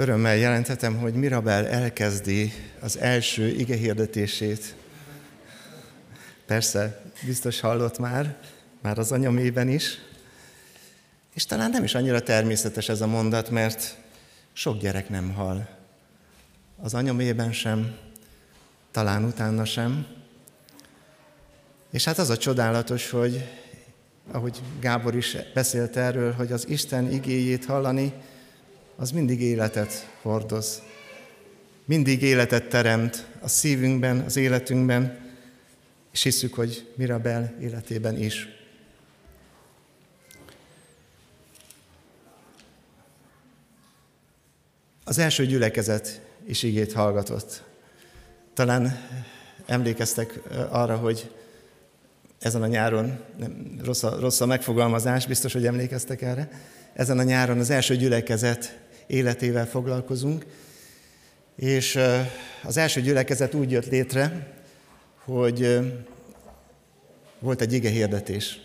Örömmel jelenthetem, hogy Mirabel elkezdi az első ige hirdetését. Persze, biztos hallott már, már az anyamében is. És talán nem is annyira természetes ez a mondat, mert sok gyerek nem hal. Az anyamében sem, talán utána sem. És hát az a csodálatos, hogy ahogy Gábor is beszélt erről, hogy az Isten igéjét hallani, az mindig életet hordoz. Mindig életet teremt a szívünkben, az életünkben, és hiszük, hogy Mirabel életében is. Az első gyülekezet is igét hallgatott. Talán emlékeztek arra, hogy ezen a nyáron, nem, rossz, a, rossz a megfogalmazás, biztos, hogy emlékeztek erre, ezen a nyáron az első gyülekezet életével foglalkozunk, és az első gyülekezet úgy jött létre, hogy volt egy ige hirdetés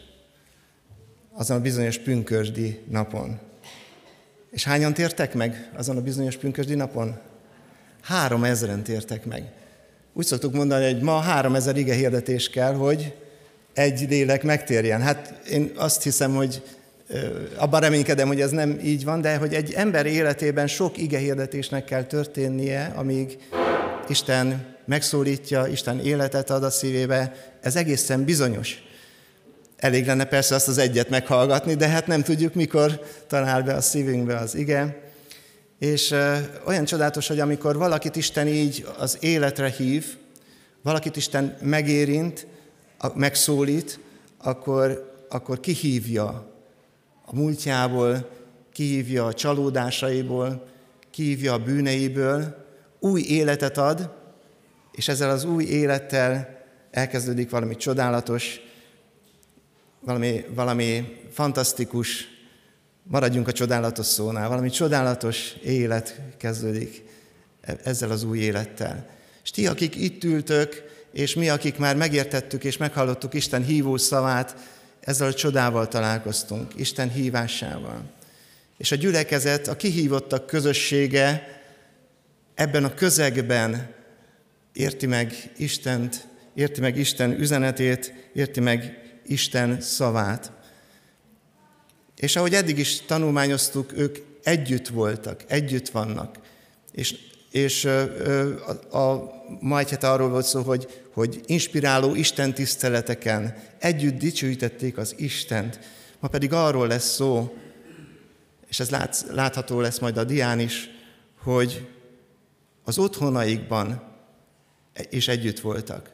azon a bizonyos pünkösdi napon. És hányan tértek meg azon a bizonyos pünkösdi napon? Három ezeren tértek meg. Úgy szoktuk mondani, hogy ma három ezer ige hirdetés kell, hogy egy lélek megtérjen. Hát én azt hiszem, hogy abban reménykedem, hogy ez nem így van, de hogy egy ember életében sok ige hirdetésnek kell történnie, amíg Isten megszólítja, Isten életet ad a szívébe, ez egészen bizonyos. Elég lenne persze azt az egyet meghallgatni, de hát nem tudjuk, mikor talál be a szívünkbe az ige. És olyan csodálatos, hogy amikor valakit Isten így az életre hív, valakit Isten megérint, megszólít, akkor, akkor kihívja a múltjából, kihívja a csalódásaiból, kihívja a bűneiből, új életet ad, és ezzel az új élettel elkezdődik valami csodálatos, valami, valami fantasztikus, maradjunk a csodálatos szónál, valami csodálatos élet kezdődik ezzel az új élettel. És ti, akik itt ültök, és mi, akik már megértettük és meghallottuk Isten hívó szavát, ezzel a csodával találkoztunk, Isten hívásával. És a gyülekezet, a kihívottak közössége ebben a közegben érti meg Istent, érti meg Isten üzenetét, érti meg Isten szavát. És ahogy eddig is tanulmányoztuk, ők együtt voltak, együtt vannak. És, és a, a, ma egy arról volt szó, hogy, hogy inspiráló Isten tiszteleteken együtt dicsőítették az Istent. Ma pedig arról lesz szó, és ez lát, látható lesz majd a dián is, hogy az otthonaikban is együtt voltak.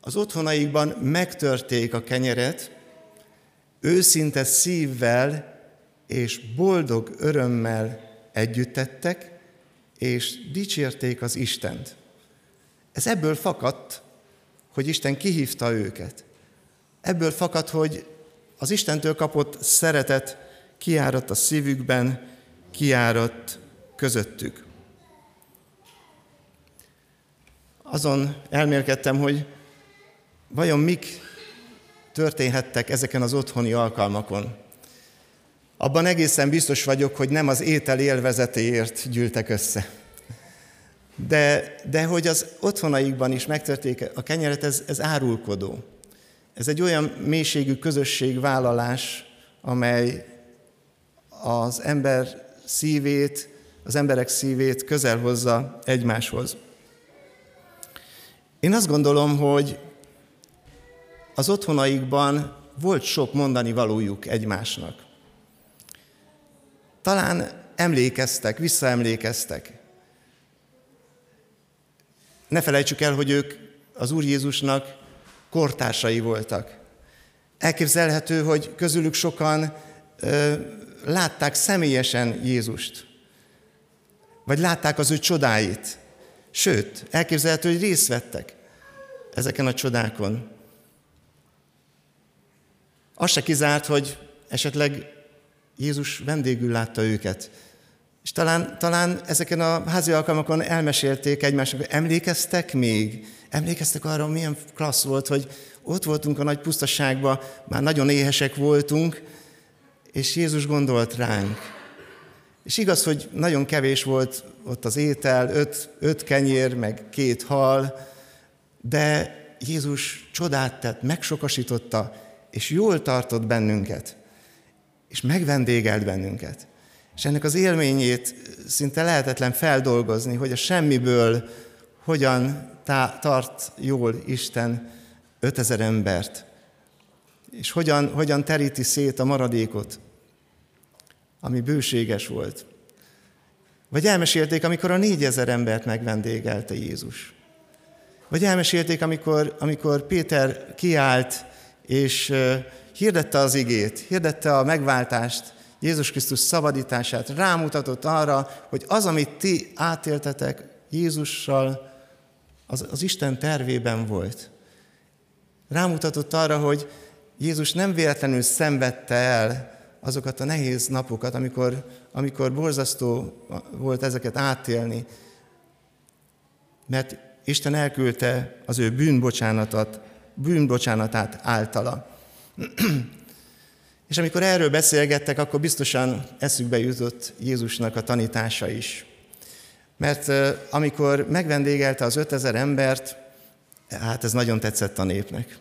Az otthonaikban megtörték a kenyeret, őszinte szívvel és boldog örömmel együttettek, és dicsérték az Istent. Ez ebből fakadt, hogy Isten kihívta őket. Ebből fakad, hogy az Istentől kapott szeretet kiáradt a szívükben, kiáradt közöttük. Azon elmélkedtem, hogy vajon mik történhettek ezeken az otthoni alkalmakon. Abban egészen biztos vagyok, hogy nem az étel élvezetéért gyűltek össze. De, de hogy az otthonaikban is megtörték a kenyeret, ez, ez árulkodó. Ez egy olyan mélységű közösségvállalás, amely az ember szívét, az emberek szívét közel hozza egymáshoz. Én azt gondolom, hogy az otthonaikban volt sok mondani valójuk egymásnak. Talán emlékeztek, visszaemlékeztek. Ne felejtsük el, hogy ők az Úr Jézusnak kortársai voltak. Elképzelhető, hogy közülük sokan ö, látták személyesen Jézust, vagy látták az ő csodáit. Sőt, elképzelhető, hogy részt vettek ezeken a csodákon. Az se kizárt, hogy esetleg Jézus vendégül látta őket. És talán, talán ezeken a házi alkalmakon elmesélték egymásnak, hogy emlékeztek még? Emlékeztek arra, milyen klassz volt, hogy ott voltunk a nagy pusztaságban, már nagyon éhesek voltunk, és Jézus gondolt ránk. És igaz, hogy nagyon kevés volt ott az étel, öt, öt kenyér, meg két hal, de Jézus csodát tett, megsokasította, és jól tartott bennünket, és megvendégelt bennünket. És ennek az élményét szinte lehetetlen feldolgozni, hogy a semmiből hogyan tá- tart jól Isten 5000 embert, és hogyan, hogyan teríti szét a maradékot, ami bőséges volt. Vagy elmesélték, amikor a négyezer embert megvendégelte Jézus. Vagy elmesélték, amikor, amikor Péter kiállt, és hirdette az igét, hirdette a megváltást, Jézus Krisztus szabadítását, rámutatott arra, hogy az, amit ti átéltetek Jézussal, az, az Isten tervében volt. Rámutatott arra, hogy Jézus nem véletlenül szenvedte el azokat a nehéz napokat, amikor, amikor borzasztó volt ezeket átélni, mert Isten elküldte az ő bűnbocsánatot, bűnbocsánatát általa. És amikor erről beszélgettek, akkor biztosan eszükbe jutott Jézusnak a tanítása is. Mert amikor megvendégelte az 5000 embert, hát ez nagyon tetszett a népnek.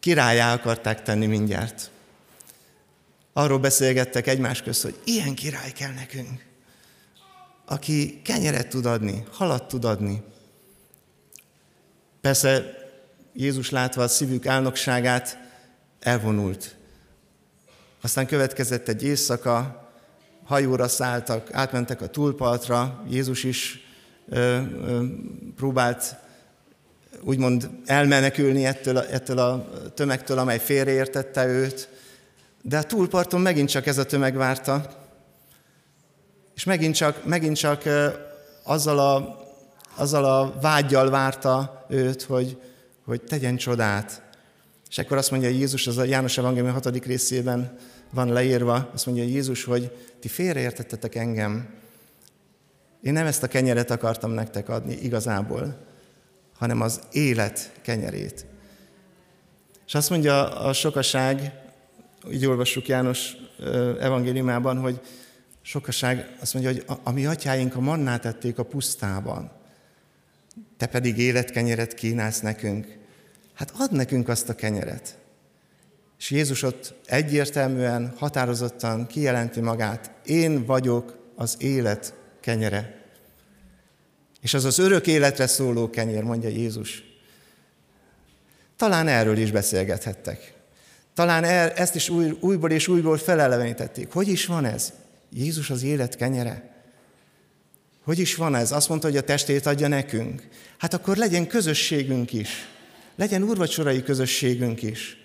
Királyá akarták tenni mindjárt. Arról beszélgettek egymás közt, hogy ilyen király kell nekünk, aki kenyeret tud adni, halat tud adni. Persze Jézus látva a szívük álnokságát elvonult. Aztán következett egy éjszaka, hajóra szálltak, átmentek a túlpartra, Jézus is ö, ö, próbált úgymond elmenekülni ettől ettől a tömegtől, amely félreértette őt, de a túlparton megint csak ez a tömeg várta, és megint csak, megint csak azzal a, azzal a vágyjal várta őt, hogy, hogy tegyen csodát. És akkor azt mondja Jézus, az a János Evangélium 6. részében van leírva, azt mondja Jézus, hogy ti félreértettetek engem. Én nem ezt a kenyeret akartam nektek adni igazából, hanem az élet kenyerét. És azt mondja a sokaság, így olvassuk János evangéliumában, hogy sokaság azt mondja, hogy a, a mi atyáink a mannát ették a pusztában, te pedig életkenyeret kínálsz nekünk. Hát add nekünk azt a kenyeret. És Jézus ott egyértelműen, határozottan kijelenti magát, én vagyok az élet kenyere. És az az örök életre szóló kenyér, mondja Jézus. Talán erről is beszélgethettek. Talán er, ezt is új, újból és újból felelevenítették. Hogy is van ez? Jézus az élet kenyere? Hogy is van ez? Azt mondta, hogy a testét adja nekünk. Hát akkor legyen közösségünk is. Legyen urvacsorai közösségünk is.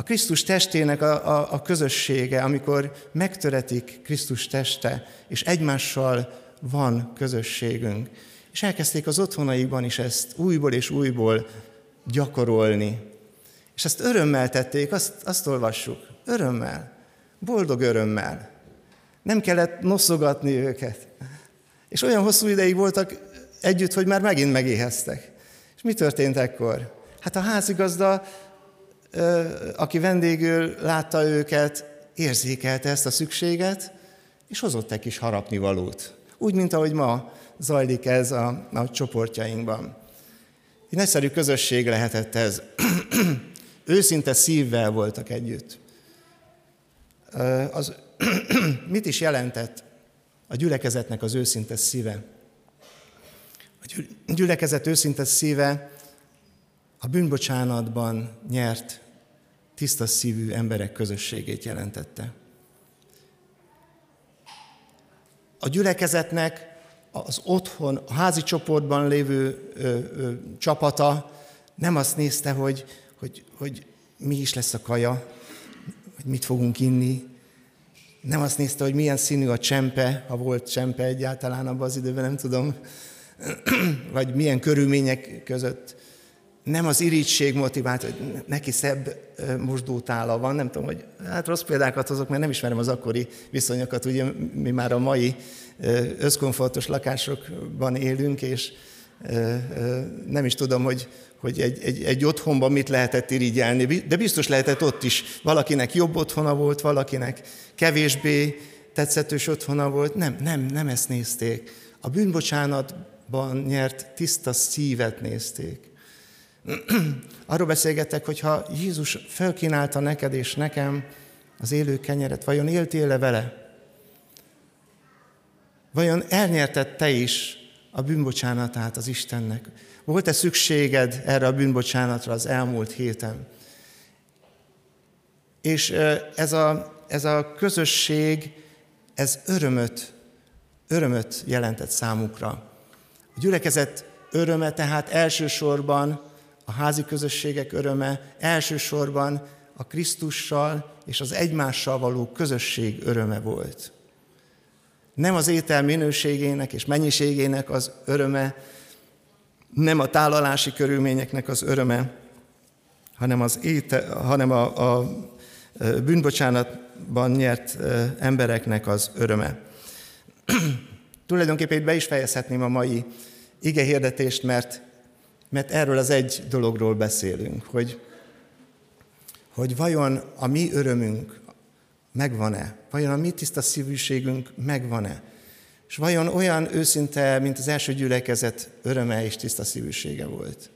A Krisztus testének a, a, a közössége, amikor megtöretik Krisztus teste, és egymással van közösségünk. És elkezdték az otthonaikban is ezt újból és újból gyakorolni. És ezt örömmel tették, azt, azt olvassuk, örömmel, boldog örömmel. Nem kellett noszogatni őket. És olyan hosszú ideig voltak együtt, hogy már megint megéheztek. És mi történt ekkor? Hát a házigazda, aki vendégül látta őket, érzékelte ezt a szükséget, és hozott egy kis harapnivalót. Úgy, mint ahogy ma zajlik ez a, a csoportjainkban. Egy nagyszerű közösség lehetett ez. Őszinte szívvel voltak együtt. Az, mit is jelentett a gyülekezetnek az őszinte szíve? A gyülekezet őszinte szíve a bűnbocsánatban nyert, tiszta szívű emberek közösségét jelentette. A gyülekezetnek az otthon, a házi csoportban lévő ö, ö, csapata nem azt nézte, hogy, hogy, hogy mi is lesz a kaja, hogy mit fogunk inni, nem azt nézte, hogy milyen színű a csempe, ha volt csempe egyáltalán abban az időben, nem tudom, vagy milyen körülmények között. Nem az irítség motivált, hogy neki szebb mosdótála van, nem tudom, hogy hát rossz példákat hozok, mert nem ismerem az akkori viszonyokat, ugye mi már a mai összkomfortos lakásokban élünk, és nem is tudom, hogy, hogy egy, egy, egy otthonban mit lehetett irigyelni, de biztos lehetett ott is. Valakinek jobb otthona volt, valakinek kevésbé, tetszetős otthona volt. Nem, nem, nem ezt nézték. A bűnbocsánatban nyert tiszta szívet nézték. Arról beszélgettek, hogy ha Jézus felkínálta neked és nekem az élő kenyeret, vajon éltél-e vele? Vajon elnyerted te is a bűnbocsánatát az Istennek? Volt-e szükséged erre a bűnbocsánatra az elmúlt héten? És ez a, ez a közösség, ez örömöt, örömöt jelentett számukra. A gyülekezet öröme tehát elsősorban a házi közösségek öröme, elsősorban a Krisztussal és az egymással való közösség öröme volt. Nem az étel minőségének és mennyiségének az öröme, nem a tálalási körülményeknek az öröme, hanem, az éte, hanem a, a bűnbocsánatban nyert embereknek az öröme. Tulajdonképpen be is fejezhetném a mai ige hirdetést, mert, mert erről az egy dologról beszélünk, hogy, hogy vajon a mi örömünk megvan-e? Vajon a mi tiszta szívűségünk megvan-e? És vajon olyan őszinte, mint az első gyülekezet öröme és tiszta szívűsége volt?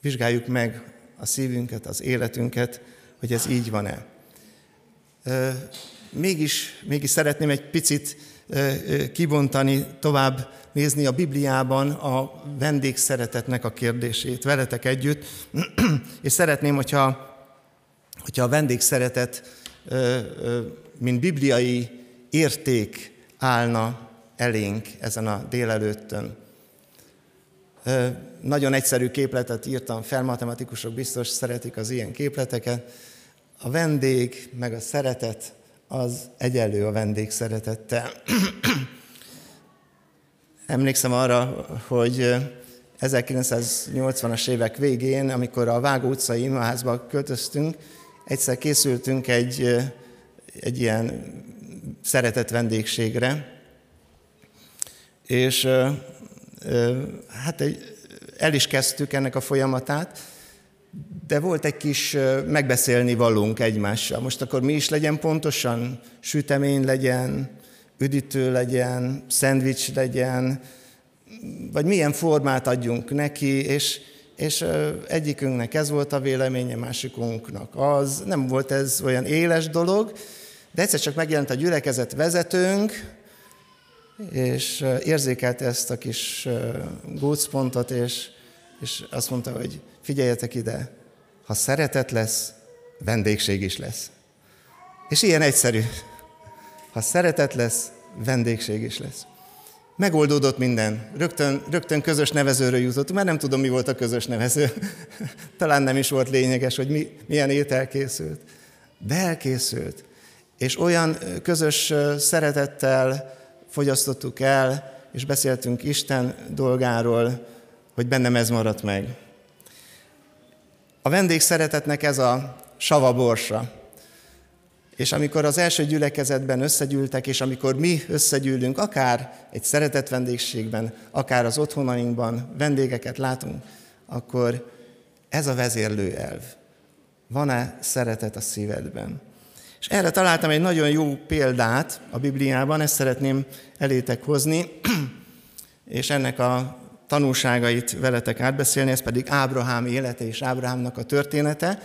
Vizsgáljuk meg a szívünket, az életünket, hogy ez így van-e. Mégis, mégis szeretném egy picit kibontani, tovább nézni a Bibliában a vendégszeretetnek a kérdését veletek együtt, és szeretném, hogyha, hogyha a vendégszeretet, mint bibliai érték állna elénk ezen a délelőttön. Nagyon egyszerű képletet írtam fel, matematikusok biztos szeretik az ilyen képleteket. A vendég meg a szeretet az egyenlő a vendég szeretettel. Emlékszem arra, hogy 1980-as évek végén, amikor a Vágó utcai imaházba költöztünk, egyszer készültünk egy, egy ilyen szeretett vendégségre, és hát egy, el is kezdtük ennek a folyamatát, de volt egy kis megbeszélni valunk egymással. Most akkor mi is legyen pontosan? Sütemény legyen, üdítő legyen, szendvics legyen, vagy milyen formát adjunk neki, és, és egyikünknek ez volt a véleménye, másikunknak az. Nem volt ez olyan éles dolog, de egyszer csak megjelent a gyülekezet vezetőnk, és érzékelte ezt a kis gócpontot, és, és azt mondta, hogy figyeljetek ide, ha szeretet lesz, vendégség is lesz. És ilyen egyszerű. Ha szeretet lesz, vendégség is lesz. Megoldódott minden. Rögtön, rögtön közös nevezőről jutott, mert nem tudom, mi volt a közös nevező. Talán nem is volt lényeges, hogy mi, milyen étel készült. De elkészült. És olyan közös szeretettel fogyasztottuk el, és beszéltünk Isten dolgáról, hogy bennem ez maradt meg. A vendég szeretetnek ez a sava borsa. És amikor az első gyülekezetben összegyűltek, és amikor mi összegyűlünk, akár egy szeretett vendégségben, akár az otthonainkban vendégeket látunk, akkor ez a vezérlő elv. Van-e szeretet a szívedben? És erre találtam egy nagyon jó példát a Bibliában, ezt szeretném elétek hozni, és ennek a tanulságait veletek átbeszélni, ez pedig Ábrahám élete és Ábrahámnak a története.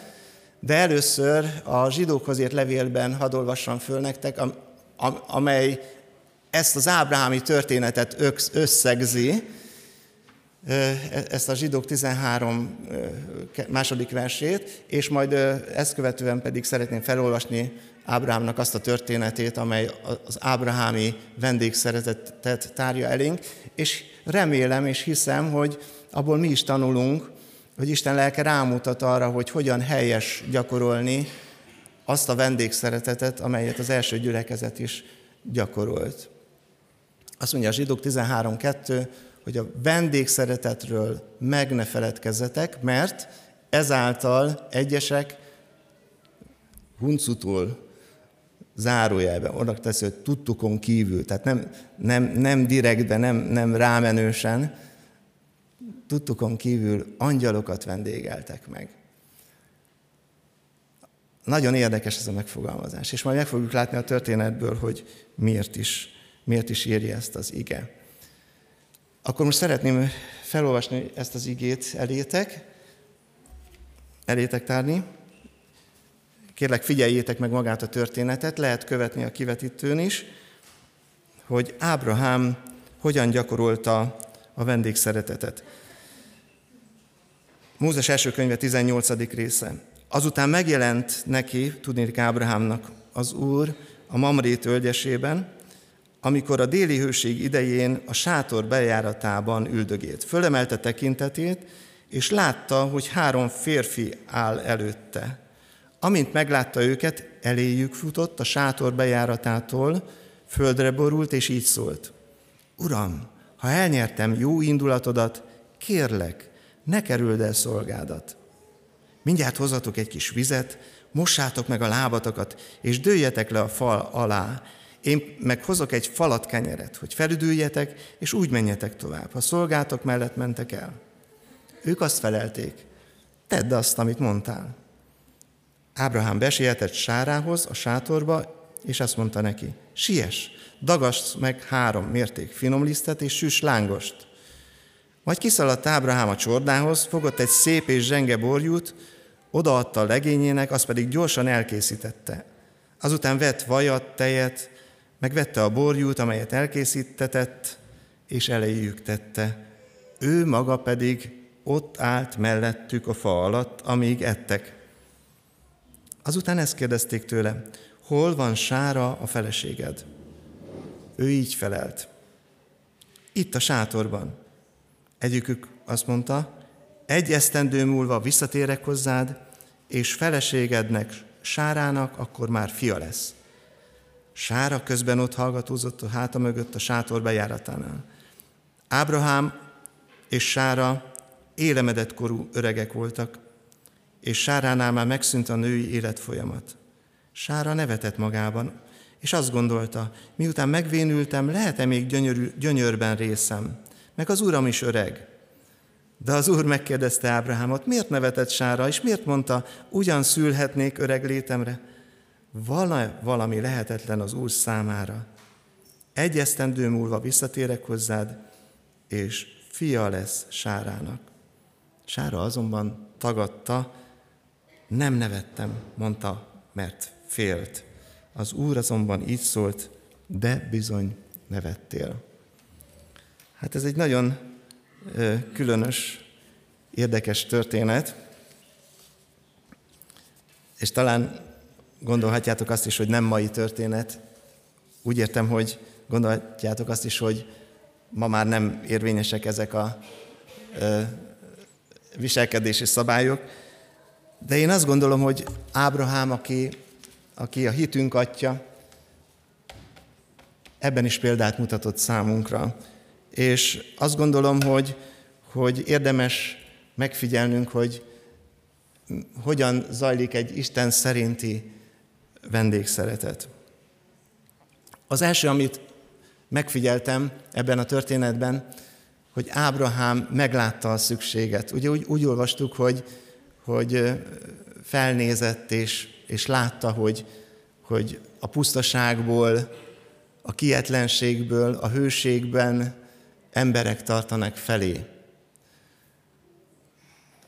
De először a zsidókhoz írt levélben hadd olvassam föl nektek, amely ezt az ábrahámi történetet összegzi, ezt a zsidók 13 második versét, és majd ezt követően pedig szeretném felolvasni Ábrahámnak azt a történetét, amely az ábrahámi vendégszeretetet tárja elénk, és remélem és hiszem, hogy abból mi is tanulunk, hogy Isten lelke rámutat arra, hogy hogyan helyes gyakorolni azt a vendégszeretetet, amelyet az első gyülekezet is gyakorolt. Azt mondja a zsidók 13.2, hogy a vendégszeretetről meg ne feledkezzetek, mert ezáltal egyesek huncutól zárójelben, oda teszi, hogy tudtukon kívül, tehát nem, nem, nem direktben, nem, nem rámenősen, tudtukon kívül angyalokat vendégeltek meg. Nagyon érdekes ez a megfogalmazás, és majd meg fogjuk látni a történetből, hogy miért is, miért is írja ezt az ige. Akkor most szeretném felolvasni ezt az igét elétek, elétek tárni. Kérlek, figyeljétek meg magát a történetet, lehet követni a kivetítőn is, hogy Ábrahám hogyan gyakorolta a vendégszeretetet. Mózes első könyve 18. része. Azután megjelent neki, tudnék Ábrahámnak, az Úr a Mamré tölgyesében, amikor a déli hőség idején a sátor bejáratában üldögélt. Fölemelte tekintetét, és látta, hogy három férfi áll előtte. Amint meglátta őket, eléjük futott a sátor bejáratától, földre borult, és így szólt. Uram, ha elnyertem jó indulatodat, kérlek, ne kerüld el szolgádat. Mindjárt hozatok egy kis vizet, mossátok meg a lábatokat, és dőljetek le a fal alá. Én meg hozok egy falat kenyeret, hogy felüdüljetek, és úgy menjetek tovább. Ha szolgátok mellett mentek el. Ők azt felelték, tedd azt, amit mondtál. Ábrahám besietett Sárához, a sátorba, és azt mondta neki, siess, dagasd meg három mérték finomlisztet, és süss lángost. Majd kiszaladt Ábrahám a csordához, fogott egy szép és zsenge borjút, odaadta a legényének, azt pedig gyorsan elkészítette. Azután vett vajat, tejet, megvette a borjút, amelyet elkészítetett, és elejéjük tette. Ő maga pedig ott állt mellettük a fa alatt, amíg ettek. Azután ezt kérdezték tőle, hol van Sára a feleséged? Ő így felelt. Itt a sátorban. Egyikük azt mondta, egy esztendő múlva visszatérek hozzád, és feleségednek, Sárának akkor már fia lesz. Sára közben ott hallgatózott a háta mögött a sátor bejáratánál. Ábrahám és Sára élemedett korú öregek voltak, és Sáránál már megszűnt a női életfolyamat. Sára nevetett magában, és azt gondolta, miután megvénültem, lehet-e még gyönyörű, gyönyörben részem, meg az uram is öreg. De az úr megkérdezte Ábrahámot, miért nevetett Sára, és miért mondta, ugyan szülhetnék öreg létemre? Vala, valami lehetetlen az úr számára. Egy esztendő múlva visszatérek hozzád, és fia lesz Sárának. Sára azonban tagadta, nem nevettem, mondta, mert félt. Az úr azonban így szólt, de bizony nevettél. Hát ez egy nagyon különös, érdekes történet, és talán gondolhatjátok azt is, hogy nem mai történet. Úgy értem, hogy gondolhatjátok azt is, hogy ma már nem érvényesek ezek a viselkedési szabályok, de én azt gondolom, hogy Ábrahám, aki, aki a hitünk atya, ebben is példát mutatott számunkra. És azt gondolom, hogy, hogy érdemes megfigyelnünk, hogy hogyan zajlik egy Isten szerinti vendégszeretet. Az első, amit megfigyeltem ebben a történetben, hogy Ábrahám meglátta a szükséget. Ugye úgy, úgy olvastuk, hogy, hogy felnézett és, és látta, hogy, hogy a pusztaságból, a kietlenségből, a hőségben emberek tartanak felé.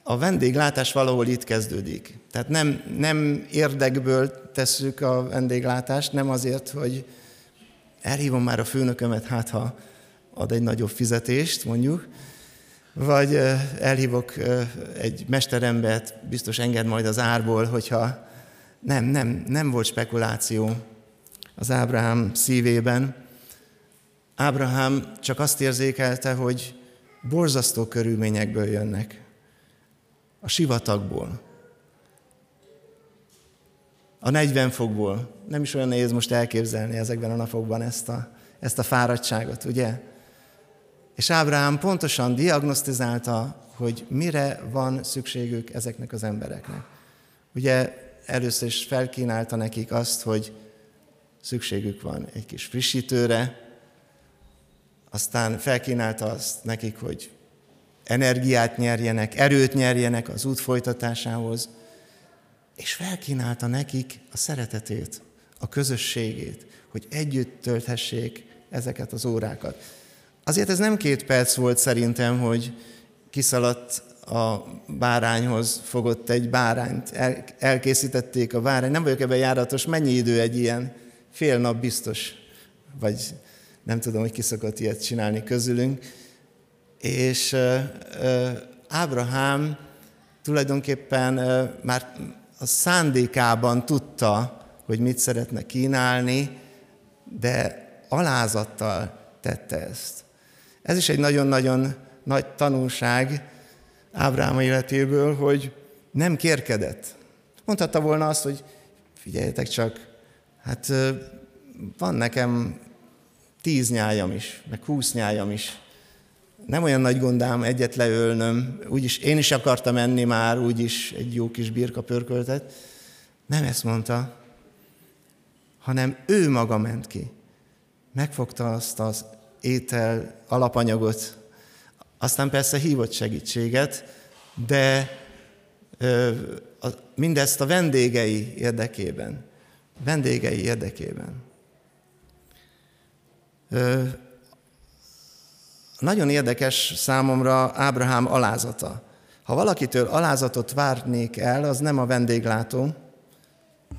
A vendéglátás valahol itt kezdődik. Tehát nem, nem érdekből tesszük a vendéglátást, nem azért, hogy elhívom már a főnökömet, hát ha ad egy nagyobb fizetést, mondjuk, vagy elhívok egy mesterembert, biztos enged majd az árból, hogyha nem, nem, nem volt spekuláció az Ábrahám szívében. Ábrahám csak azt érzékelte, hogy borzasztó körülményekből jönnek. A sivatagból. A 40 fokból. Nem is olyan nehéz most elképzelni ezekben a napokban ezt a, ezt a fáradtságot, ugye? És Ábrahám pontosan diagnosztizálta, hogy mire van szükségük ezeknek az embereknek. Ugye először is felkínálta nekik azt, hogy szükségük van egy kis frissítőre, aztán felkínálta azt nekik, hogy energiát nyerjenek, erőt nyerjenek az út folytatásához, és felkínálta nekik a szeretetét, a közösségét, hogy együtt tölthessék ezeket az órákat. Azért ez nem két perc volt szerintem, hogy kiszaladt a bárányhoz, fogott egy bárányt, el, elkészítették a bárány. Nem vagyok ebben járatos, mennyi idő egy ilyen fél nap biztos, vagy nem tudom, hogy ki szokott ilyet csinálni közülünk. És Ábrahám tulajdonképpen már a szándékában tudta, hogy mit szeretne kínálni, de alázattal tette ezt. Ez is egy nagyon-nagyon nagy tanulság Ábrám életéből, hogy nem kérkedett. Mondhatta volna azt, hogy figyeljetek csak, hát van nekem tíz nyájam is, meg húsz nyájam is. Nem olyan nagy gondám egyet leölnöm, úgyis én is akartam enni már, úgyis egy jó kis birka pörköltet. Nem ezt mondta, hanem ő maga ment ki. Megfogta azt az étel alapanyagot, aztán persze hívott segítséget, de mindezt a vendégei érdekében. Vendégei érdekében. Nagyon érdekes számomra Ábrahám alázata. Ha valakitől alázatot várnék el, az nem a vendéglátó,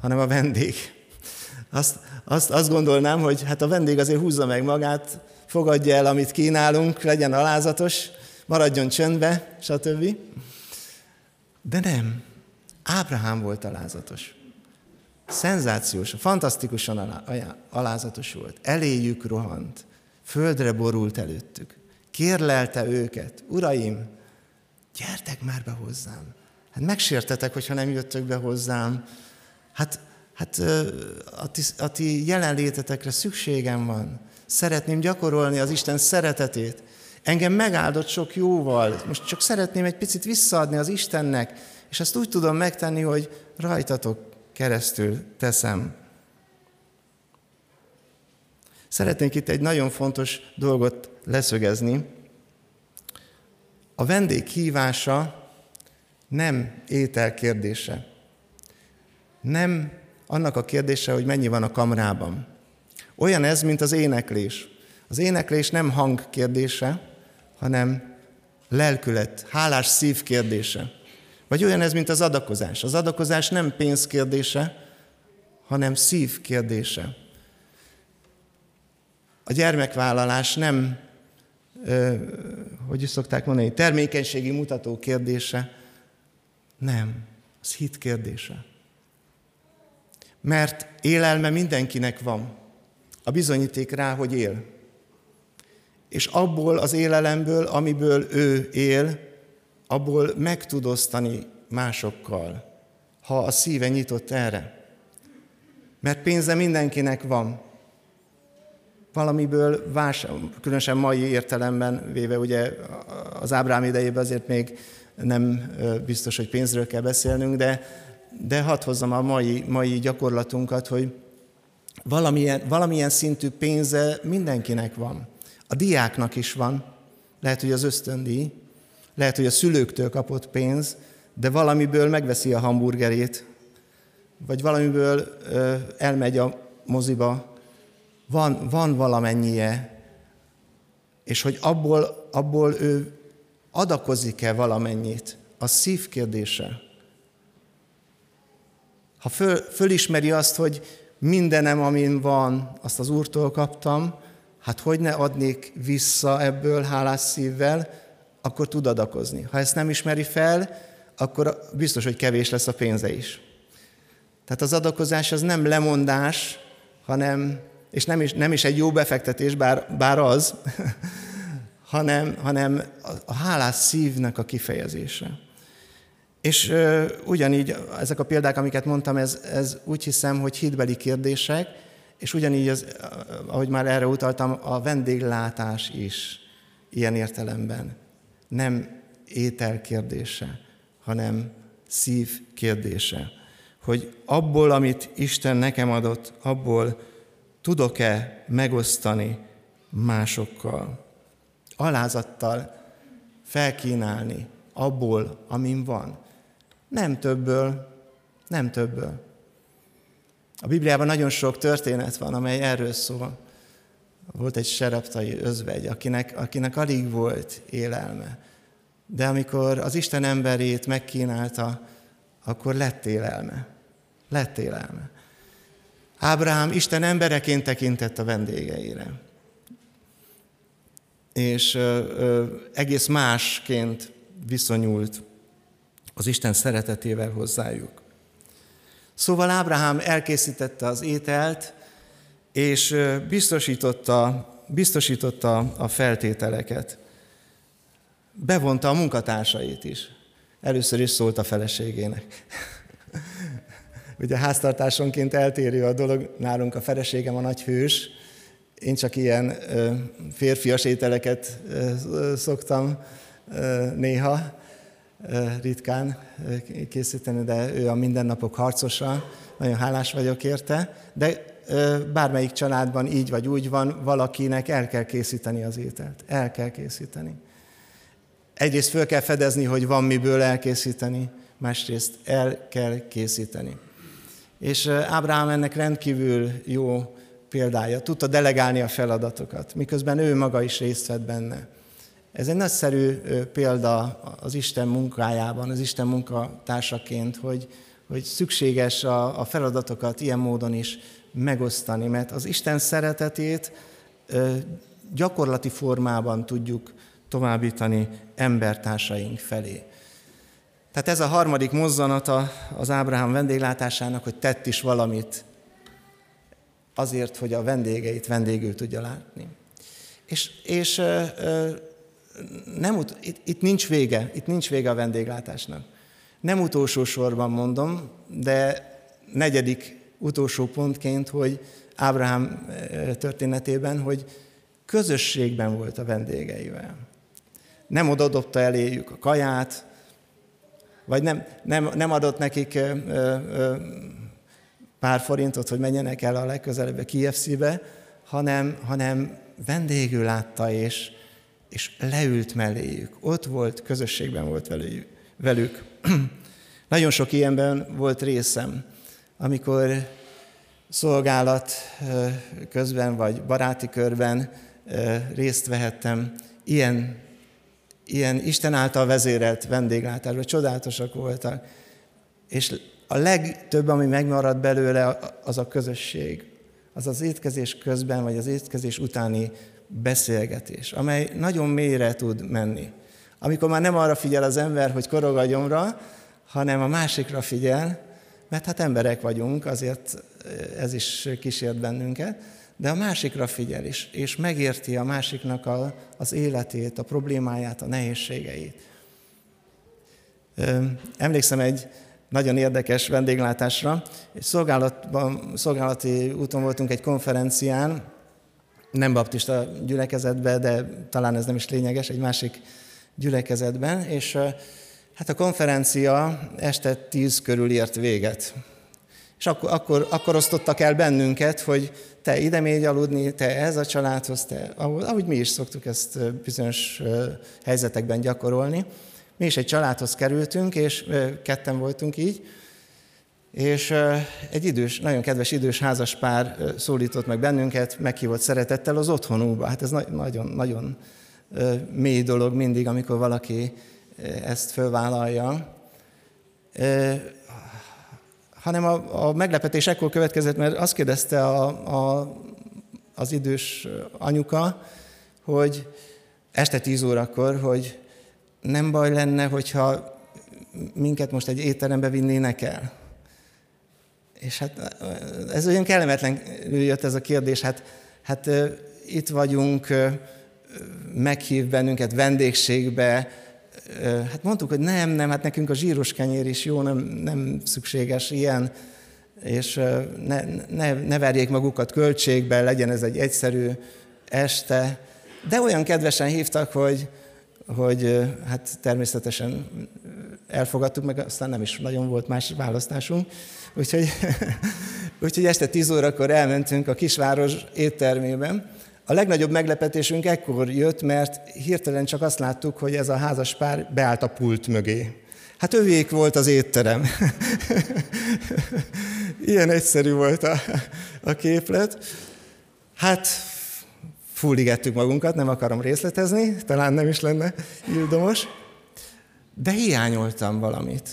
hanem a vendég. Azt, azt, azt gondolnám, hogy hát a vendég azért húzza meg magát, fogadja el, amit kínálunk, legyen alázatos, maradjon csöndbe, stb. De nem. Ábrahám volt alázatos. Szenzációs, fantasztikusan alázatos volt. Eléjük rohant. Földre borult előttük. Kérlelte őket. Uraim, gyertek már be hozzám. Hát megsértetek, hogyha nem jöttök be hozzám. Hát, hát a ti, a ti jelenlétetekre szükségem van. Szeretném gyakorolni az Isten szeretetét. Engem megáldott sok jóval. Most csak szeretném egy picit visszaadni az Istennek, és ezt úgy tudom megtenni, hogy rajtatok keresztül teszem. Szeretnék itt egy nagyon fontos dolgot leszögezni. A vendég hívása nem étel kérdése. Nem annak a kérdése, hogy mennyi van a kamrában. Olyan ez, mint az éneklés. Az éneklés nem hang kérdése, hanem lelkület, hálás szív kérdése. Vagy olyan ez, mint az adakozás. Az adakozás nem pénz kérdése, hanem szív kérdése. A gyermekvállalás nem, ö, hogy is szokták mondani, termékenységi mutató kérdése, nem, az hit kérdése. Mert élelme mindenkinek van. A bizonyíték rá, hogy él és abból az élelemből, amiből ő él, abból meg tud osztani másokkal, ha a szíve nyitott erre. Mert pénze mindenkinek van. Valamiből vás, különösen mai értelemben véve, ugye az Ábrám idejében azért még nem biztos, hogy pénzről kell beszélnünk, de, de hadd hozzam a mai, mai gyakorlatunkat, hogy valamilyen, valamilyen szintű pénze mindenkinek van. A diáknak is van, lehet, hogy az ösztöndíj, lehet, hogy a szülőktől kapott pénz, de valamiből megveszi a hamburgerét, vagy valamiből ö, elmegy a moziba, van, van valamennyie, és hogy abból, abból ő adakozik-e valamennyit, a szív kérdése. Ha föl, fölismeri azt, hogy mindenem, amin van, azt az Úrtól kaptam, hát hogy ne adnék vissza ebből hálás szívvel, akkor tud adakozni. Ha ezt nem ismeri fel, akkor biztos, hogy kevés lesz a pénze is. Tehát az adakozás az nem lemondás, hanem, és nem is, nem is egy jó befektetés, bár, bár az, hanem, hanem a hálás szívnek a kifejezése. És ö, ugyanígy ezek a példák, amiket mondtam, ez, ez úgy hiszem, hogy hitbeli kérdések, és ugyanígy, az, ahogy már erre utaltam, a vendéglátás is ilyen értelemben nem étel kérdése, hanem szív kérdése. Hogy abból, amit Isten nekem adott, abból tudok-e megosztani másokkal. Alázattal felkínálni abból, amin van. Nem többből, Nem többből. A Bibliában nagyon sok történet van, amely erről szól. Volt egy seraptai özvegy, akinek, akinek alig volt élelme. De amikor az Isten emberét megkínálta, akkor lett élelme. Lett élelme. Ábrahám Isten embereként tekintett a vendégeire. És ö, ö, egész másként viszonyult az Isten szeretetével hozzájuk. Szóval Ábrahám elkészítette az ételt, és biztosította, biztosította a feltételeket. Bevonta a munkatársait is. Először is szólt a feleségének. Ugye háztartásonként eltérő a dolog, nálunk a feleségem a nagy hős, én csak ilyen férfias ételeket szoktam néha, ritkán készíteni, de ő a mindennapok harcosa, nagyon hálás vagyok érte, de bármelyik családban így vagy úgy van, valakinek el kell készíteni az ételt. El kell készíteni. Egyrészt föl kell fedezni, hogy van miből elkészíteni, másrészt el kell készíteni. És Ábrahám ennek rendkívül jó példája. Tudta delegálni a feladatokat, miközben ő maga is részt vett benne. Ez egy nagyszerű példa az Isten munkájában, az Isten munkatársaként, hogy, hogy szükséges a, a feladatokat ilyen módon is megosztani, mert az Isten szeretetét gyakorlati formában tudjuk továbbítani embertársaink felé. Tehát ez a harmadik mozzanata az Ábrahám vendéglátásának, hogy tett is valamit azért, hogy a vendégeit vendégül tudja látni. És, és nem ut- itt, itt nincs vége, itt nincs vége a vendéglátásnak. Nem utolsó sorban mondom, de negyedik utolsó pontként, hogy Ábrahám történetében, hogy közösségben volt a vendégeivel. Nem odadobta eléjük a kaját, vagy nem, nem, nem adott nekik ö, ö, pár forintot, hogy menjenek el a legközelebb a KFC-be, hanem, hanem vendégül látta, és, és leült melléjük. Ott volt, közösségben volt velük. Nagyon sok ilyenben volt részem, amikor szolgálat közben, vagy baráti körben részt vehettem ilyen, ilyen Isten által vezérelt vendéglátásban, csodálatosak voltak. És a legtöbb, ami megmarad belőle, az a közösség. Az az étkezés közben, vagy az étkezés utáni beszélgetés, amely nagyon mélyre tud menni. Amikor már nem arra figyel az ember, hogy korog a gyomra, hanem a másikra figyel, mert hát emberek vagyunk, azért ez is kísért bennünket, de a másikra figyel is, és megérti a másiknak a, az életét, a problémáját, a nehézségeit. Emlékszem egy nagyon érdekes vendéglátásra. Egy szolgálatban, szolgálati úton voltunk egy konferencián, nem baptista gyülekezetben, de talán ez nem is lényeges, egy másik gyülekezetben, és hát a konferencia este tíz körül ért véget. És akkor, akkor, akkor osztottak el bennünket, hogy te ide mégy aludni, te ez a családhoz, te, ahogy, mi is szoktuk ezt bizonyos helyzetekben gyakorolni. Mi is egy családhoz kerültünk, és ketten voltunk így, és egy idős, nagyon kedves idős házas pár szólított meg bennünket, meghívott szeretettel az otthonukba. Hát ez nagyon, nagyon mély dolog mindig, amikor valaki ezt fölvállalja. Hanem a, a meglepetés ekkor következett, mert azt kérdezte a, a, az idős anyuka, hogy este tíz órakor, hogy nem baj lenne, hogyha minket most egy étterembe vinnének el. És hát ez olyan kellemetlen jött ez a kérdés, hát, hát itt vagyunk, meghív bennünket vendégségbe, hát mondtuk, hogy nem, nem, hát nekünk a zsíros kenyér is jó, nem, nem szükséges ilyen, és ne, ne, ne verjék magukat költségbe, legyen ez egy egyszerű este. De olyan kedvesen hívtak, hogy, hogy hát természetesen elfogadtuk, meg aztán nem is nagyon volt más választásunk. Úgyhogy, úgyhogy este 10 órakor elmentünk a kisváros éttermében. A legnagyobb meglepetésünk ekkor jött, mert hirtelen csak azt láttuk, hogy ez a házas pár beállt a pult mögé. Hát ővék volt az étterem. Ilyen egyszerű volt a, a képlet. Hát fulligettük magunkat, nem akarom részletezni, talán nem is lenne ildomos, de hiányoltam valamit.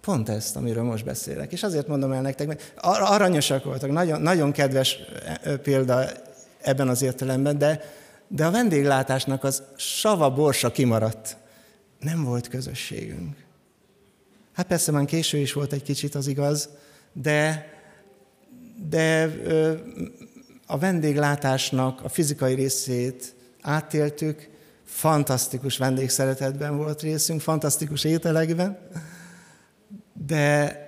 Pont ezt, amiről most beszélek. És azért mondom el nektek, mert aranyosak voltak, nagyon, nagyon kedves példa ebben az értelemben, de, de a vendéglátásnak az sava borsa kimaradt. Nem volt közösségünk. Hát persze már késő is volt egy kicsit, az igaz, de, de a vendéglátásnak a fizikai részét átéltük, fantasztikus vendégszeretetben volt részünk, fantasztikus ételekben, de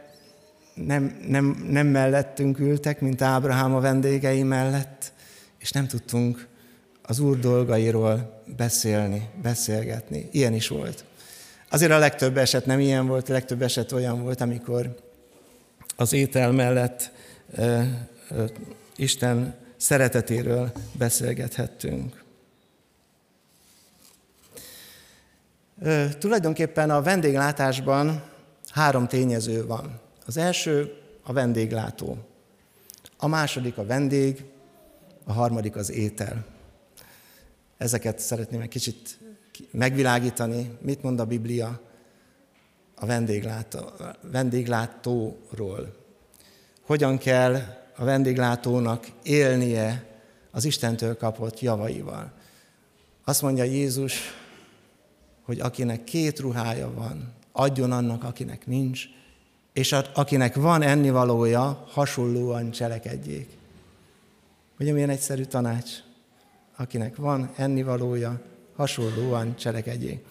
nem, nem, nem mellettünk ültek, mint Ábrahám a vendégei mellett, és nem tudtunk az Úr dolgairól beszélni, beszélgetni. Ilyen is volt. Azért a legtöbb eset nem ilyen volt, a legtöbb eset olyan volt, amikor az étel mellett uh, uh, Isten szeretetéről beszélgethettünk. Uh, tulajdonképpen a vendéglátásban három tényező van. Az első a vendéglátó, a második a vendég, a harmadik az étel. Ezeket szeretném egy kicsit megvilágítani, mit mond a Biblia a vendéglátó, vendéglátóról. Hogyan kell a vendéglátónak élnie az Istentől kapott javaival. Azt mondja Jézus, hogy akinek két ruhája van, adjon annak, akinek nincs, és akinek van ennivalója, hasonlóan cselekedjék. Ugye milyen egyszerű tanács? Akinek van ennivalója, hasonlóan cselekedjék.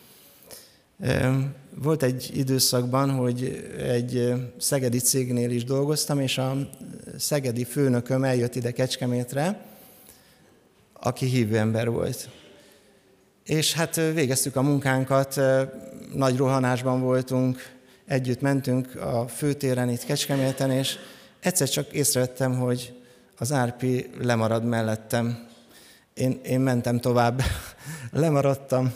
Volt egy időszakban, hogy egy szegedi cégnél is dolgoztam, és a szegedi főnököm eljött ide Kecskemétre, aki hívő ember volt. És hát végeztük a munkánkat, nagy rohanásban voltunk, együtt mentünk a főtéren itt Kecskeméten, és egyszer csak észrevettem, hogy az Árpi lemarad mellettem. Én, én mentem tovább, lemaradtam,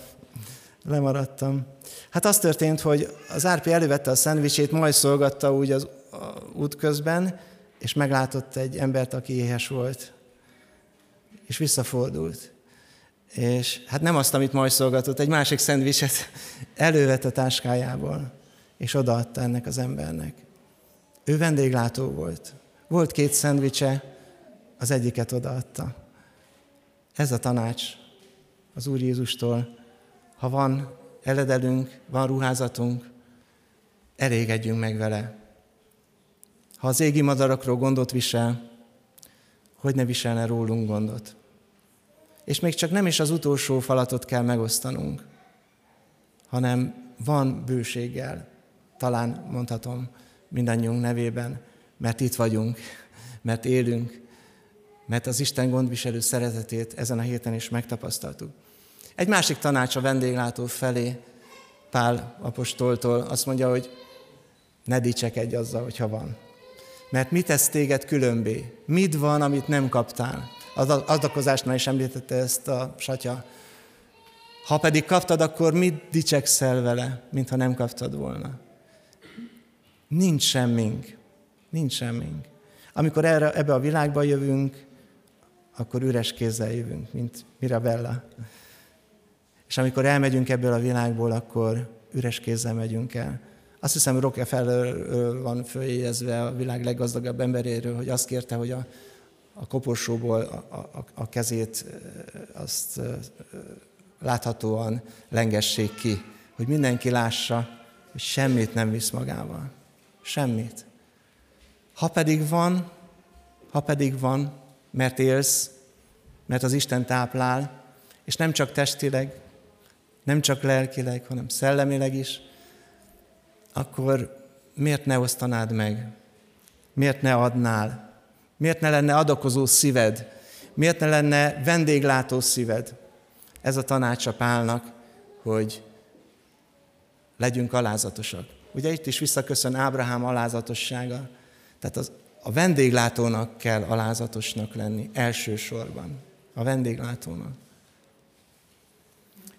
lemaradtam. Hát az történt, hogy az Árpi elővette a szendvicsét, majd szolgatta úgy az út közben, és meglátott egy embert, aki éhes volt. És visszafordult. És hát nem azt, amit majd szolgatott, egy másik szendvicset elővett a táskájából, és odaadta ennek az embernek. Ő vendéglátó volt. Volt két szendvicse, az egyiket odaadta. Ez a tanács az Úr Jézustól. Ha van eledelünk, van ruházatunk, elégedjünk meg vele. Ha az égi madarakról gondot visel, hogy ne viselne rólunk gondot. És még csak nem is az utolsó falatot kell megosztanunk, hanem van bőséggel, talán mondhatom mindannyiunk nevében, mert itt vagyunk, mert élünk, mert az Isten gondviselő szeretetét ezen a héten is megtapasztaltuk. Egy másik tanács a vendéglátó felé, Pál apostoltól azt mondja, hogy ne dicsekedj azzal, hogyha van. Mert mit tesz téged különbé? Mit van, amit nem kaptál? Az adakozásnál is említette ezt a satya. Ha pedig kaptad, akkor mit dicsekszel vele, mintha nem kaptad volna? Nincs semmink. Nincs semmink. Amikor erre, ebbe a világba jövünk, akkor üres kézzel jövünk, mint Mirabella. És amikor elmegyünk ebből a világból, akkor üres kézzel megyünk el. Azt hiszem, Rockefeller van följegyezve a világ leggazdagabb emberéről, hogy azt kérte, hogy a, a koporsóból a, a, a kezét azt láthatóan lengessék ki, hogy mindenki lássa, hogy semmit nem visz magával. Semmit. Ha pedig van, ha pedig van, mert élsz, mert az Isten táplál, és nem csak testileg, nem csak lelkileg, hanem szellemileg is, akkor miért ne osztanád meg? Miért ne adnál? Miért ne lenne adakozó szíved? Miért ne lenne vendéglátó szíved? Ez a tanácsa Pálnak, hogy legyünk alázatosak. Ugye itt is visszaköszön Ábrahám alázatossága. Tehát az, a vendéglátónak kell alázatosnak lenni elsősorban. A vendéglátónak.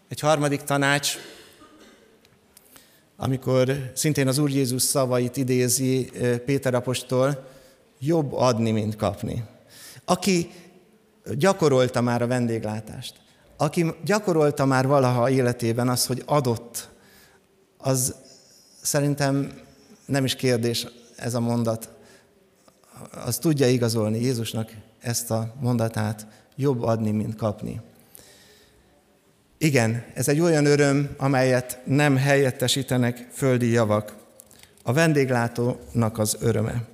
Egy harmadik tanács amikor szintén az Úr Jézus szavait idézi Péter apostol, jobb adni, mint kapni. Aki gyakorolta már a vendéglátást, aki gyakorolta már valaha életében az, hogy adott, az szerintem nem is kérdés ez a mondat, az tudja igazolni Jézusnak ezt a mondatát, jobb adni, mint kapni. Igen, ez egy olyan öröm, amelyet nem helyettesítenek földi javak. A vendéglátónak az öröme.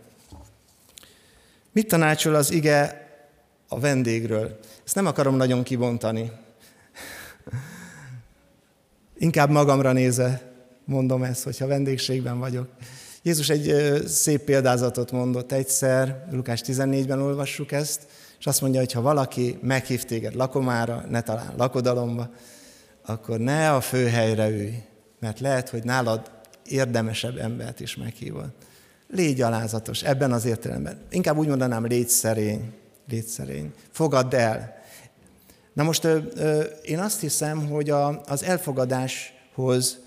Mit tanácsol az ige a vendégről? Ezt nem akarom nagyon kibontani. Inkább magamra néze mondom ezt, hogyha vendégségben vagyok. Jézus egy szép példázatot mondott egyszer, Lukás 14-ben olvassuk ezt, és azt mondja, hogy ha valaki meghív téged lakomára, ne talán lakodalomba, akkor ne a főhelyre ülj, mert lehet, hogy nálad érdemesebb embert is meghívod. Légy alázatos ebben az értelemben. Inkább úgy mondanám, légy szerény. Légy szerény. Fogadd el. Na most ö, ö, én azt hiszem, hogy a, az elfogadáshoz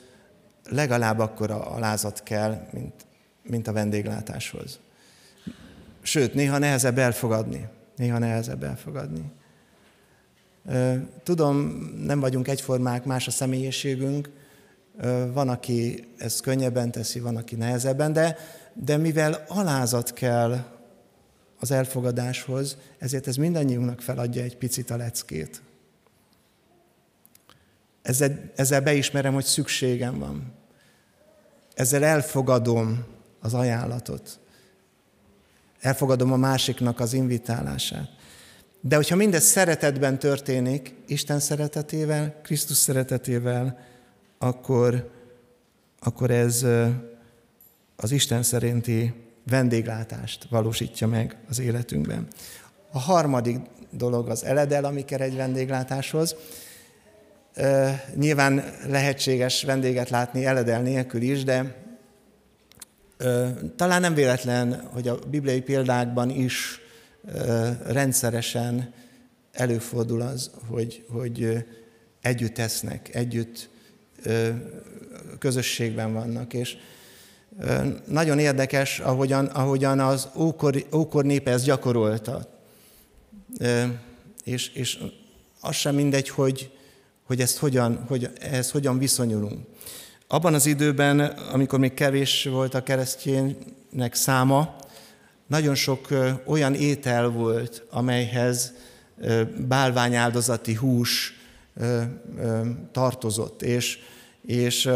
legalább akkora alázat kell, mint, mint a vendéglátáshoz. Sőt, néha nehezebb elfogadni. Néha nehezebb elfogadni. Tudom, nem vagyunk egyformák, más a személyiségünk, van, aki ezt könnyebben teszi, van, aki nehezebben, de, de mivel alázat kell az elfogadáshoz, ezért ez mindannyiunknak feladja egy picit a leckét. Ezzel, ezzel beismerem, hogy szükségem van. Ezzel elfogadom az ajánlatot. Elfogadom a másiknak az invitálását. De hogyha mindez szeretetben történik, Isten szeretetével, Krisztus szeretetével, akkor, akkor ez az Isten szerinti vendéglátást valósítja meg az életünkben. A harmadik dolog az eledel, ami kell egy vendéglátáshoz. Nyilván lehetséges vendéget látni eledel nélkül is, de talán nem véletlen, hogy a bibliai példákban is rendszeresen előfordul az, hogy, hogy együtt esznek, együtt közösségben vannak, és nagyon érdekes, ahogyan, ahogyan az ókor, ókor népe ezt gyakorolta. És, és az sem mindegy, hogy, hogy ezt hogyan, hogy ehhez hogyan viszonyulunk. Abban az időben, amikor még kevés volt a keresztjének száma, nagyon sok olyan étel volt, amelyhez bálványáldozati hús tartozott, és, és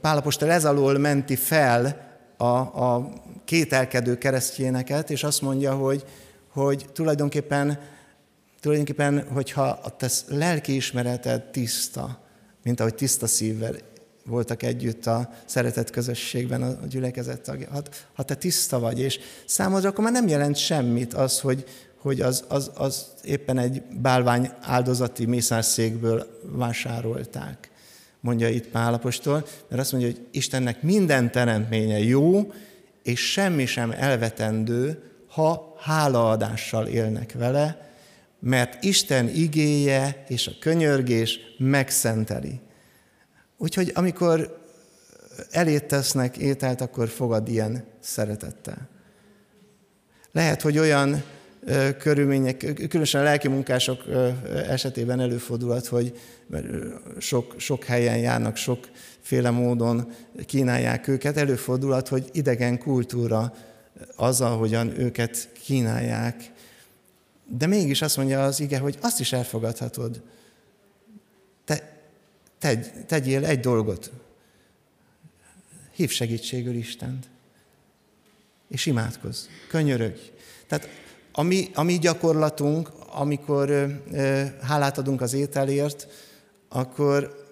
Pálapostól ez alól menti fel a, a kételkedő keresztjéneket, és azt mondja, hogy, hogy tulajdonképpen, tulajdonképpen, hogyha a te lelki ismereted tiszta, mint ahogy tiszta szívvel voltak együtt a szeretett közösségben a gyülekezet tagja. Ha, ha te tiszta vagy, és számodra akkor már nem jelent semmit az, hogy, hogy az, az, az éppen egy bálvány áldozati mészárszékből vásárolták, mondja itt Pálapostól, mert azt mondja, hogy Istennek minden teremtménye jó, és semmi sem elvetendő, ha hálaadással élnek vele, mert Isten igéje és a könyörgés megszenteli. Úgyhogy amikor elét tesznek ételt, akkor fogad ilyen szeretettel. Lehet, hogy olyan ö, körülmények, különösen a lelki munkások esetében előfordulhat, hogy sok, sok helyen járnak, sokféle módon kínálják őket, előfordulhat, hogy idegen kultúra az, ahogyan őket kínálják. De mégis azt mondja az ige, hogy azt is elfogadhatod. Te tegy, tegyél egy dolgot. Hív segítségül Istent. És imádkozz, könyörögj. Tehát a mi, a mi gyakorlatunk, amikor ö, ö, hálát adunk az ételért, akkor,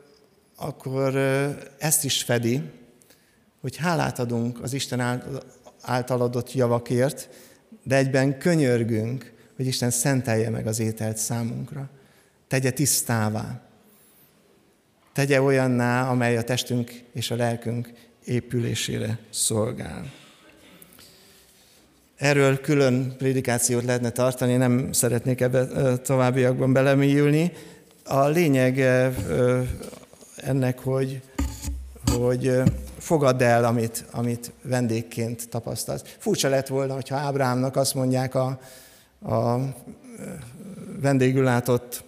akkor ö, ezt is fedi, hogy hálát adunk az Isten által adott javakért, de egyben könyörgünk, hogy Isten szentelje meg az ételt számunkra. Tegye tisztává tegye olyanná, amely a testünk és a lelkünk épülésére szolgál. Erről külön prédikációt lehetne tartani, nem szeretnék ebbe továbbiakban belemélyülni. A lényeg ennek, hogy, hogy fogadd el, amit, amit vendégként tapasztalsz. Furcsa lett volna, hogyha Ábrámnak azt mondják a, a vendégül látott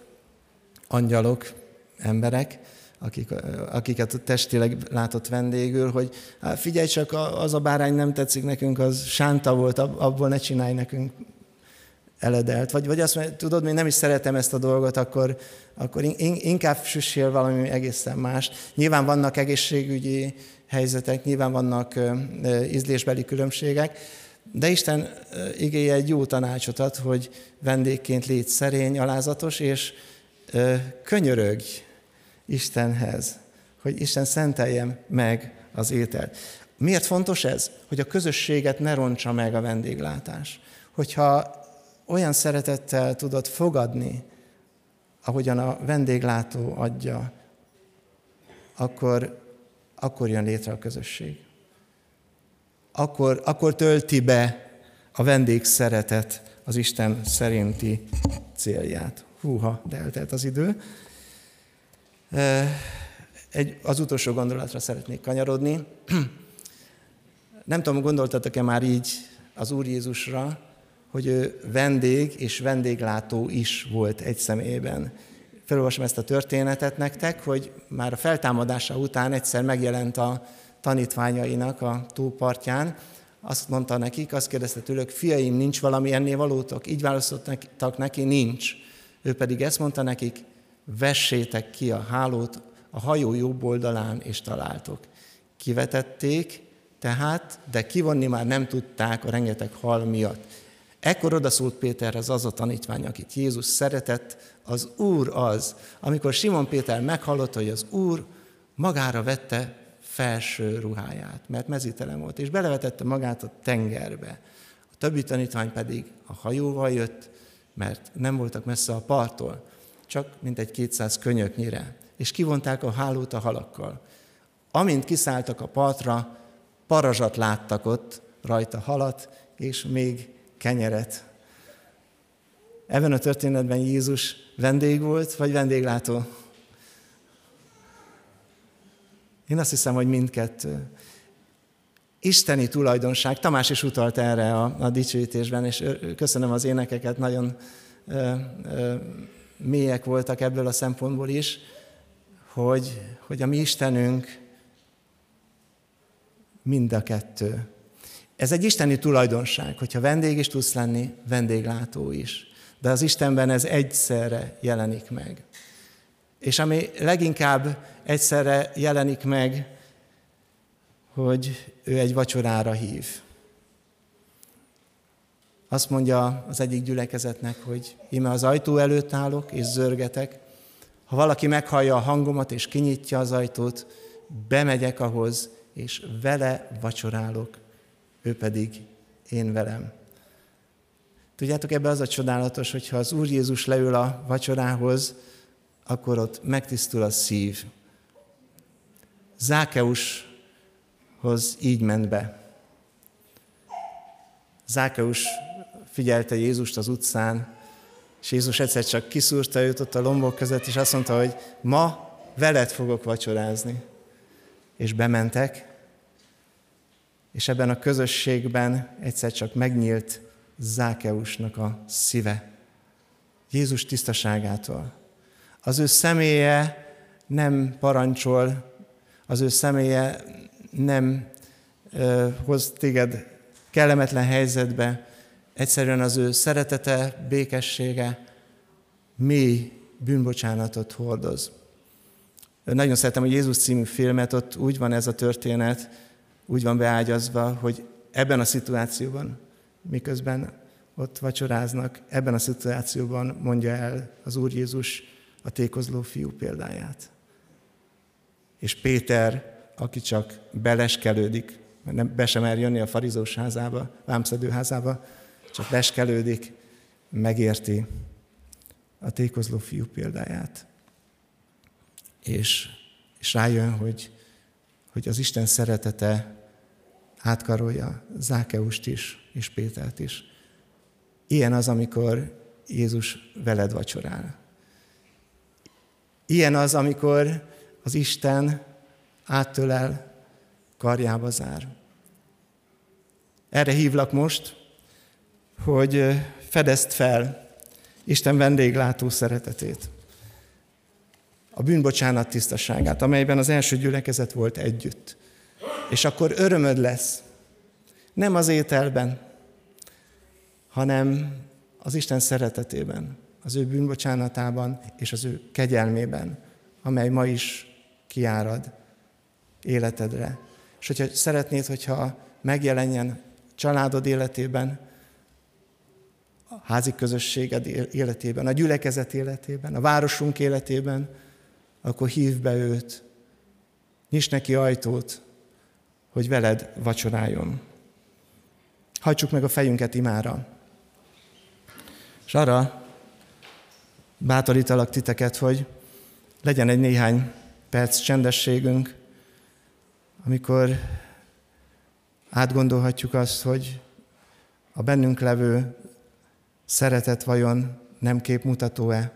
angyalok, emberek, akik, akiket testileg látott vendégül, hogy hát figyelj csak, az a bárány nem tetszik nekünk, az sánta volt, abból ne csinálj nekünk eledelt. Vagy, vagy azt mondja, tudod, még nem is szeretem ezt a dolgot, akkor, akkor inkább süssél valami egészen más. Nyilván vannak egészségügyi helyzetek, nyilván vannak ízlésbeli különbségek, de Isten igéje egy jó tanácsot ad, hogy vendégként légy szerény, alázatos, és könyörögj Istenhez, hogy Isten szenteljem meg az ételt. Miért fontos ez? Hogy a közösséget ne rontsa meg a vendéglátás. Hogyha olyan szeretettel tudod fogadni, ahogyan a vendéglátó adja, akkor, akkor jön létre a közösség. Akkor, akkor tölti be a vendég szeretet az Isten szerinti célját. Húha, de eltelt az idő. Egy, az utolsó gondolatra szeretnék kanyarodni. Nem tudom, gondoltatok-e már így az Úr Jézusra, hogy ő vendég és vendéglátó is volt egy személyben. Felolvasom ezt a történetet nektek, hogy már a feltámadása után egyszer megjelent a tanítványainak a túlpartján, azt mondta nekik, azt kérdezte tőlük, fiaim, nincs valami ennél valótok? Így választottak neki, nincs. Ő pedig ezt mondta nekik, vessétek ki a hálót a hajó jobb oldalán, és találtok. Kivetették, tehát, de kivonni már nem tudták a rengeteg hal miatt. Ekkor odaszólt Péterhez az a tanítvány, akit Jézus szeretett, az Úr az. Amikor Simon Péter meghallotta, hogy az Úr magára vette felső ruháját, mert mezítelen volt, és belevetette magát a tengerbe. A többi tanítvány pedig a hajóval jött, mert nem voltak messze a parttól csak mintegy 200 könyöknyire, és kivonták a hálót a halakkal. Amint kiszálltak a partra, parazsat láttak ott, rajta halat, és még kenyeret. Ebben a történetben Jézus vendég volt, vagy vendéglátó? Én azt hiszem, hogy mindkettő. Isteni tulajdonság, Tamás is utalt erre a, a dicsőítésben, és köszönöm az énekeket, nagyon ö, ö, mélyek voltak ebből a szempontból is, hogy, hogy a mi Istenünk mind a kettő. Ez egy isteni tulajdonság, hogyha vendég is tudsz lenni, vendéglátó is. De az Istenben ez egyszerre jelenik meg. És ami leginkább egyszerre jelenik meg, hogy ő egy vacsorára hív. Azt mondja az egyik gyülekezetnek, hogy ime az ajtó előtt állok és zörgetek. Ha valaki meghallja a hangomat és kinyitja az ajtót, bemegyek ahhoz, és vele vacsorálok, ő pedig én velem. Tudjátok, ebbe az a csodálatos, hogyha az Úr Jézus leül a vacsorához, akkor ott megtisztul a szív. Zákeushoz így ment be. Zákeus figyelte Jézust az utcán, és Jézus egyszer csak kiszúrta őt ott a lombok között, és azt mondta, hogy ma veled fogok vacsorázni. És bementek, és ebben a közösségben egyszer csak megnyílt Zákeusnak a szíve. Jézus tisztaságától. Az ő személye nem parancsol, az ő személye nem ö, hoz téged kellemetlen helyzetbe, Egyszerűen az ő szeretete, békessége mély bűnbocsánatot hordoz. Nagyon szeretem a Jézus című filmet, ott úgy van ez a történet, úgy van beágyazva, hogy ebben a szituációban, miközben ott vacsoráznak, ebben a szituációban mondja el az Úr Jézus a tékozló fiú példáját. És Péter, aki csak beleskelődik, nem be sem mer jönni a farizós házába, vámszedő házába, csak leskelődik, megérti a tékozló fiú példáját. És, és rájön, hogy, hogy az Isten szeretete átkarolja Zákeust is, és Pétert is. Ilyen az, amikor Jézus veled vacsorál. Ilyen az, amikor az Isten áttölel, karjába zár. Erre hívlak most, hogy fedezd fel Isten vendéglátó szeretetét, a bűnbocsánat tisztaságát, amelyben az első gyülekezet volt együtt. És akkor örömöd lesz, nem az ételben, hanem az Isten szeretetében, az ő bűnbocsánatában és az ő kegyelmében, amely ma is kiárad életedre. És hogyha szeretnéd, hogyha megjelenjen családod életében, a házi közösséged életében, a gyülekezet életében, a városunk életében, akkor hív be őt, nyisd neki ajtót, hogy veled vacsoráljon. Hajtsuk meg a fejünket imára. És arra bátorítalak titeket, hogy legyen egy néhány perc csendességünk, amikor átgondolhatjuk azt, hogy a bennünk levő szeretet vajon nem képmutató-e?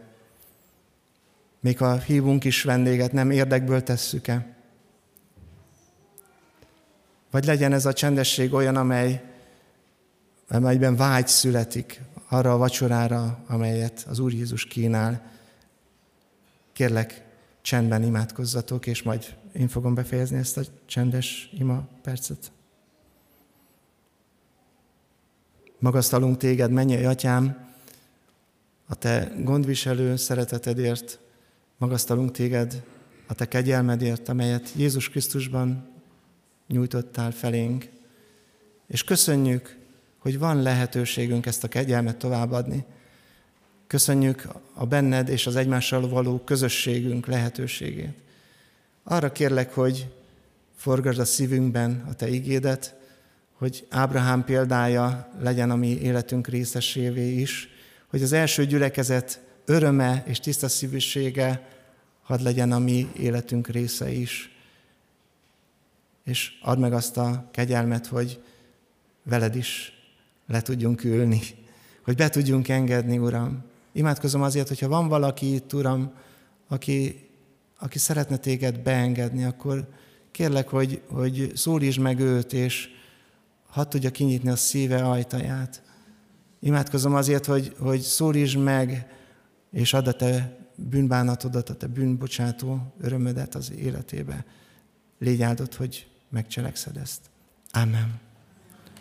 Még ha hívunk is vendéget, nem érdekből tesszük-e? Vagy legyen ez a csendesség olyan, amely, amelyben vágy születik arra a vacsorára, amelyet az Úr Jézus kínál. Kérlek, csendben imádkozzatok, és majd én fogom befejezni ezt a csendes ima percet. Magasztalunk téged, mennyei atyám, a te gondviselő szeretetedért, magasztalunk téged a te kegyelmedért, amelyet Jézus Krisztusban nyújtottál felénk. És köszönjük, hogy van lehetőségünk ezt a kegyelmet továbbadni. Köszönjük a benned és az egymással való közösségünk lehetőségét. Arra kérlek, hogy forgasd a szívünkben a te igédet, hogy Ábrahám példája legyen a mi életünk részesévé is, hogy az első gyülekezet öröme és tiszta szívűsége hadd legyen a mi életünk része is. És add meg azt a kegyelmet, hogy veled is le tudjunk ülni, hogy be tudjunk engedni, Uram. Imádkozom azért, hogyha van valaki itt, Uram, aki, aki szeretne téged beengedni, akkor kérlek, hogy, hogy szólítsd meg őt, és hadd tudja kinyitni a szíve ajtaját. Imádkozom azért, hogy, hogy szólítsd meg, és add a te bűnbánatodat, a te bűnbocsátó örömödet az életébe. Légy áldott, hogy megcselekszed ezt. Amen.